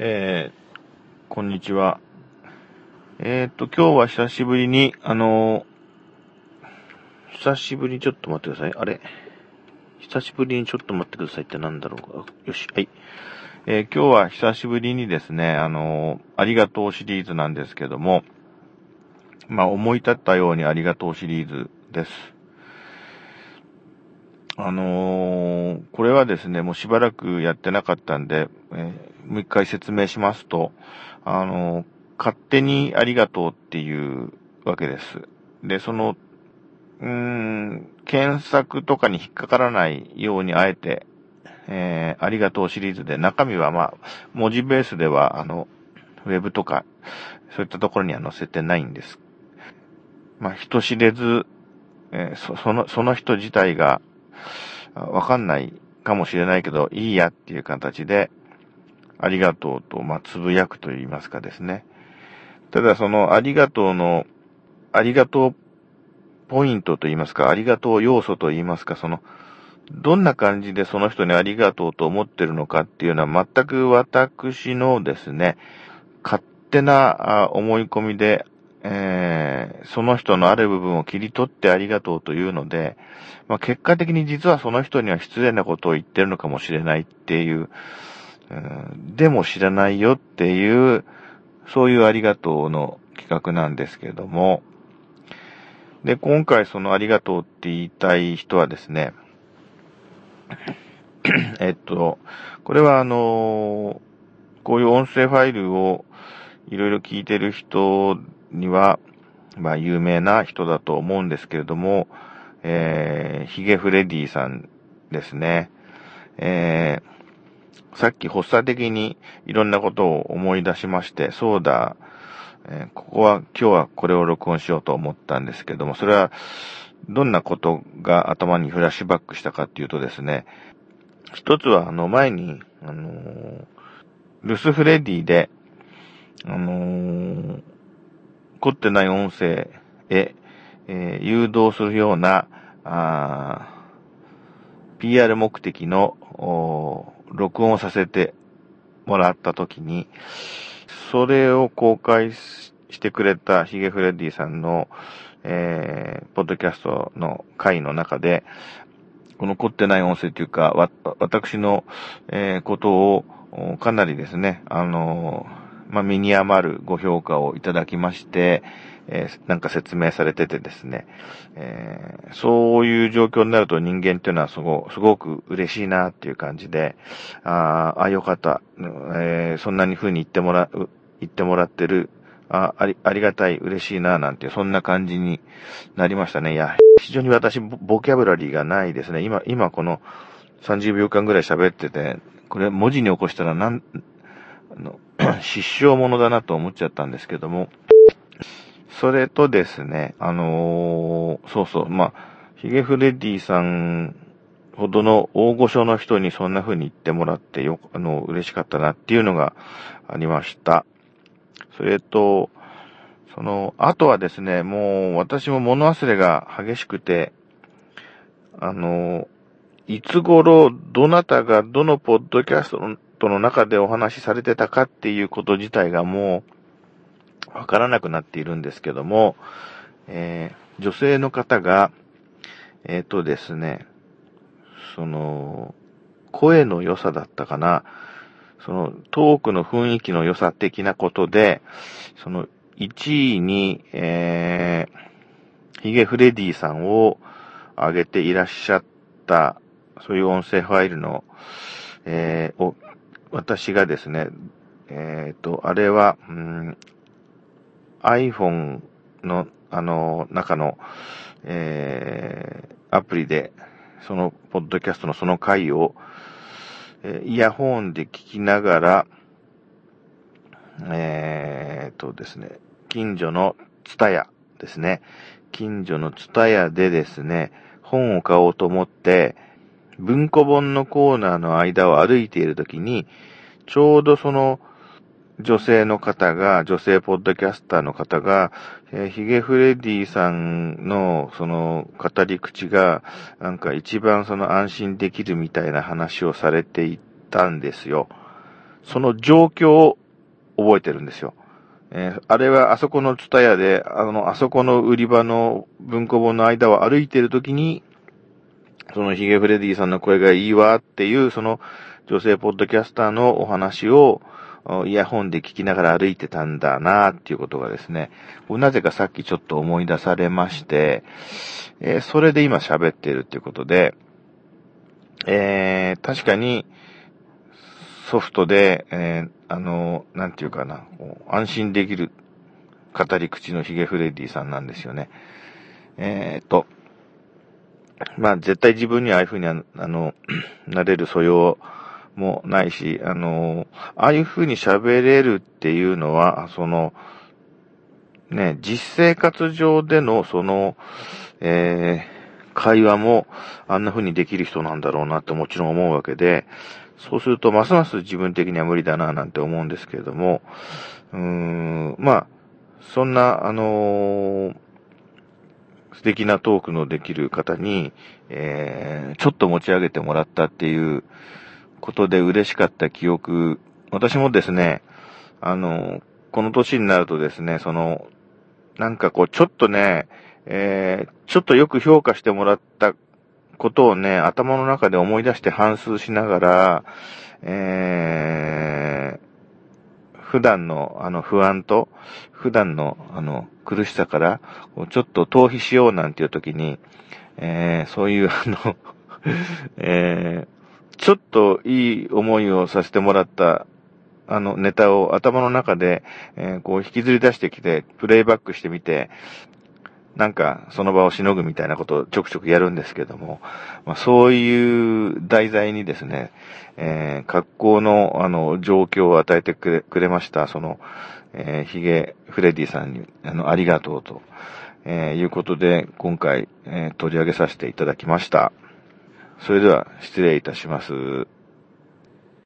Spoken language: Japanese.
えー、こんにちは。えー、っと、今日は久しぶりに、あのー、久しぶりにちょっと待ってください。あれ？久しぶりにちょっと待ってくださいってなんだろうか？よし、はい。えー、今日は久しぶりにですね、あのありがとうシリーズなんですけども、まあ、思い立ったようにありがとうシリーズです。あの、これはですね、もうしばらくやってなかったんで、え、もう一回説明しますと、あの、勝手にありがとうっていうわけです。で、その、うーん、検索とかに引っかからないようにあえて、えー、ありがとうシリーズで中身はまあ、文字ベースでは、あの、ウェブとか、そういったところには載せてないんです。まあ、人知れず、えー、そその、その人自体が、わかんないかもしれないけど、いいやっていう形で、ありがとうと、まあ、つぶやくと言いますかですね。ただ、その、ありがとうの、ありがとうポイントと言いますか、ありがとう要素と言いますか、その、どんな感じでその人にありがとうと思ってるのかっていうのは全く私のですね、勝手な思い込みでえー、その人のある部分を切り取ってありがとうというので、まあ、結果的に実はその人には失礼なことを言ってるのかもしれないっていう、でも知らないよっていう、そういうありがとうの企画なんですけれども、で、今回そのありがとうって言いたい人はですね、えっと、これはあの、こういう音声ファイルをいろいろ聞いてる人には、まあ、有名な人だと思うんですけれども、えー、ヒゲフレディさんですね。えー、さっき発作的にいろんなことを思い出しまして、そうだ、えー、ここは、今日はこれを録音しようと思ったんですけども、それは、どんなことが頭にフラッシュバックしたかっていうとですね、一つは、あの、前に、あのー、ルスフレディで、あのー、凝ってない音声へ、えー、誘導するような、あ PR 目的の録音させてもらった時に、それを公開してくれたヒゲフレディさんの、えー、ポッドキャストの回の中で、この凝ってない音声というか、わ、私の、えー、ことをかなりですね、あのーまあ、身に余るご評価をいただきまして、えー、なんか説明されててですね、えー、そういう状況になると人間っていうのはすごすごく嬉しいなっていう感じで、ああ、よかった、えー、そんなに風に言ってもらう、言ってもらってる、ああり、ありがたい、嬉しいな、なんて、そんな感じになりましたね。いや、非常に私、ボキャブラリーがないですね。今、今この30秒間ぐらい喋ってて、これ文字に起こしたらなん、の、失笑者だなと思っちゃったんですけども、それとですね、あのー、そうそう、まあ、ヒゲフレディさんほどの大御所の人にそんな風に言ってもらってよ、あの、嬉しかったなっていうのがありました。それと、その、あとはですね、もう私も物忘れが激しくて、あの、いつ頃、どなたがどのポッドキャストのトの中でお話しされてたかっていうこと自体がもうわからなくなっているんですけども、えー、女性の方が、えっ、ー、とですね、その、声の良さだったかな、そのトークの雰囲気の良さ的なことで、その1位に、えー、ヒゲフレディさんを挙げていらっしゃった、そういう音声ファイルの、えー、を私がですね、えっ、ー、と、あれは、うん、iPhone の、あの、中の、えー、アプリで、その、ポッドキャストのその回を、えー、イヤホンで聞きながら、えー、とですね、近所のツタヤですね、近所のツタヤでですね、本を買おうと思って、文庫本のコーナーの間を歩いているときに、ちょうどその女性の方が、女性ポッドキャスターの方が、えー、ヒゲフレディさんのその語り口が、なんか一番その安心できるみたいな話をされていたんですよ。その状況を覚えてるんですよ。えー、あれはあそこのツタヤで、あの、あそこの売り場の文庫本の間を歩いてるときに、そのヒゲフレディさんの声がいいわっていう、その女性ポッドキャスターのお話を、イヤホンで聞きながら歩いてたんだなっていうことがですね、なぜかさっきちょっと思い出されまして、えー、それで今喋ってるっていうことで、えー、確かにソフトで、えー、あの、なんていうかな、安心できる語り口のヒゲフレディさんなんですよね。えー、と、まあ絶対自分にああいうふうにあの、なれる素養もないし、あの、ああいうふうに喋れるっていうのは、その、ね、実生活上でのその、えー、会話もあんな風にできる人なんだろうなってもちろん思うわけで、そうするとますます自分的には無理だななんて思うんですけれども、うーん、まあ、そんな、あのー、素敵なトークのできる方に、えー、ちょっと持ち上げてもらったっていうことで嬉しかった記憶、私もですね、あの、この年になるとですね、その、なんかこう、ちょっとね、えー、ちょっとよく評価してもらったことをね、頭の中で思い出して反数しながら、えー、普段のあの不安と、普段のあの苦しさから、ちょっと逃避しようなんていう時に、えー、そういうあの えー、ちょっといい思いをさせてもらったあの、ネタを頭の中で、えー、こう引きずり出してきて、プレイバックしてみて、なんか、その場をしのぐみたいなことをちょくちょくやるんですけども、まあ、そういう題材にですね、えー、格好の、あの、状況を与えてくれくれました、その、えー、ヒゲフレディさんに、あの、ありがとうと、えー、いうことで、今回、えー、取り上げさせていただきました。それでは、失礼いたします。